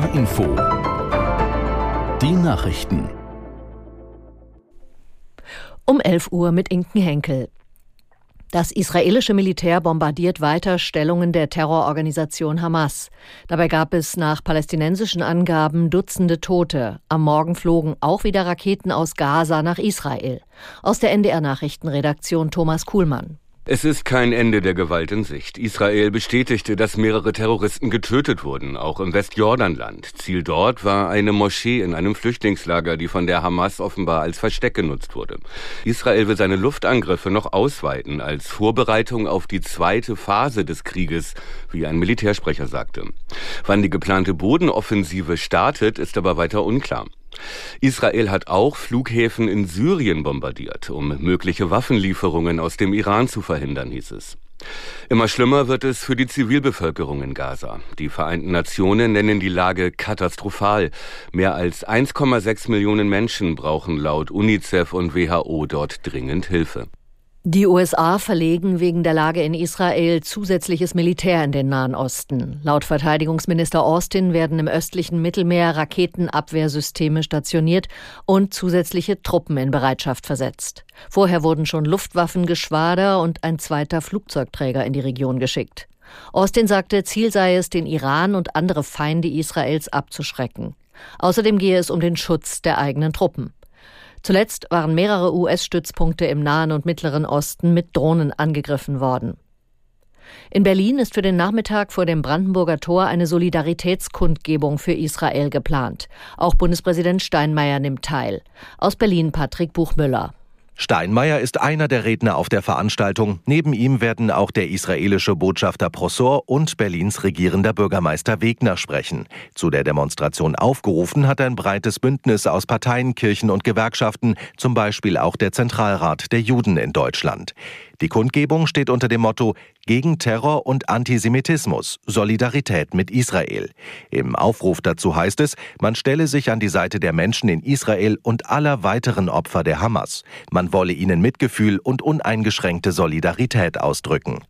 HR Info. Die Nachrichten. Um 11 Uhr mit Inken Henkel. Das israelische Militär bombardiert weiter Stellungen der Terrororganisation Hamas. Dabei gab es nach palästinensischen Angaben Dutzende Tote. Am Morgen flogen auch wieder Raketen aus Gaza nach Israel. Aus der NDR Nachrichtenredaktion Thomas Kuhlmann. Es ist kein Ende der Gewalt in Sicht. Israel bestätigte, dass mehrere Terroristen getötet wurden, auch im Westjordanland. Ziel dort war eine Moschee in einem Flüchtlingslager, die von der Hamas offenbar als Versteck genutzt wurde. Israel will seine Luftangriffe noch ausweiten als Vorbereitung auf die zweite Phase des Krieges, wie ein Militärsprecher sagte. Wann die geplante Bodenoffensive startet, ist aber weiter unklar. Israel hat auch Flughäfen in Syrien bombardiert, um mögliche Waffenlieferungen aus dem Iran zu verhindern, hieß es. Immer schlimmer wird es für die Zivilbevölkerung in Gaza. Die Vereinten Nationen nennen die Lage katastrophal. Mehr als 1,6 Millionen Menschen brauchen laut UNICEF und WHO dort dringend Hilfe. Die USA verlegen wegen der Lage in Israel zusätzliches Militär in den Nahen Osten. Laut Verteidigungsminister Austin werden im östlichen Mittelmeer Raketenabwehrsysteme stationiert und zusätzliche Truppen in Bereitschaft versetzt. Vorher wurden schon Luftwaffengeschwader und ein zweiter Flugzeugträger in die Region geschickt. Austin sagte, Ziel sei es, den Iran und andere Feinde Israels abzuschrecken. Außerdem gehe es um den Schutz der eigenen Truppen. Zuletzt waren mehrere US-Stützpunkte im Nahen und Mittleren Osten mit Drohnen angegriffen worden. In Berlin ist für den Nachmittag vor dem Brandenburger Tor eine Solidaritätskundgebung für Israel geplant. Auch Bundespräsident Steinmeier nimmt teil. Aus Berlin Patrick Buchmüller. Steinmeier ist einer der Redner auf der Veranstaltung. Neben ihm werden auch der israelische Botschafter Prosor und Berlins regierender Bürgermeister Wegner sprechen. Zu der Demonstration aufgerufen hat ein breites Bündnis aus Parteien, Kirchen und Gewerkschaften, zum Beispiel auch der Zentralrat der Juden in Deutschland. Die Kundgebung steht unter dem Motto gegen Terror und Antisemitismus, Solidarität mit Israel. Im Aufruf dazu heißt es, man stelle sich an die Seite der Menschen in Israel und aller weiteren Opfer der Hamas. Man wolle ihnen Mitgefühl und uneingeschränkte Solidarität ausdrücken.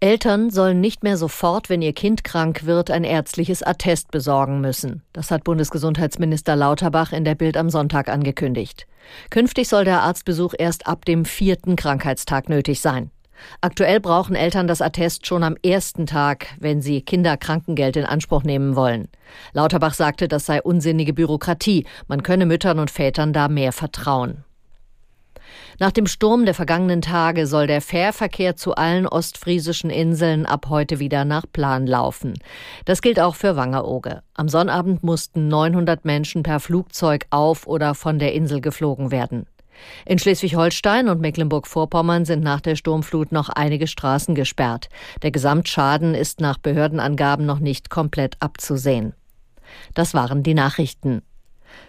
Eltern sollen nicht mehr sofort, wenn ihr Kind krank wird, ein ärztliches Attest besorgen müssen. Das hat Bundesgesundheitsminister Lauterbach in der Bild am Sonntag angekündigt. Künftig soll der Arztbesuch erst ab dem vierten Krankheitstag nötig sein. Aktuell brauchen Eltern das Attest schon am ersten Tag, wenn sie Kinderkrankengeld in Anspruch nehmen wollen. Lauterbach sagte, das sei unsinnige Bürokratie. Man könne Müttern und Vätern da mehr vertrauen. Nach dem Sturm der vergangenen Tage soll der Fährverkehr zu allen ostfriesischen Inseln ab heute wieder nach Plan laufen. Das gilt auch für Wangerooge. Am Sonnabend mussten 900 Menschen per Flugzeug auf oder von der Insel geflogen werden. In Schleswig-Holstein und Mecklenburg-Vorpommern sind nach der Sturmflut noch einige Straßen gesperrt. Der Gesamtschaden ist nach Behördenangaben noch nicht komplett abzusehen. Das waren die Nachrichten.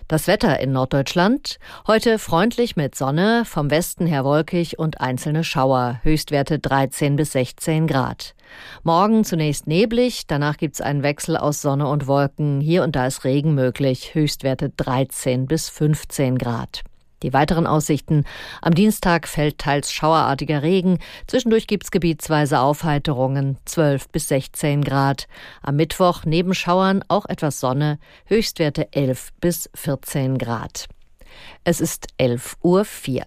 Das Wetter in Norddeutschland. Heute freundlich mit Sonne, vom Westen her wolkig und einzelne Schauer. Höchstwerte 13 bis 16 Grad. Morgen zunächst neblig, danach gibt's einen Wechsel aus Sonne und Wolken. Hier und da ist Regen möglich. Höchstwerte 13 bis 15 Grad. Die weiteren Aussichten. Am Dienstag fällt teils schauerartiger Regen. Zwischendurch gibt's gebietsweise Aufheiterungen. 12 bis 16 Grad. Am Mittwoch neben Schauern auch etwas Sonne. Höchstwerte 11 bis 14 Grad. Es ist 11.04 Uhr.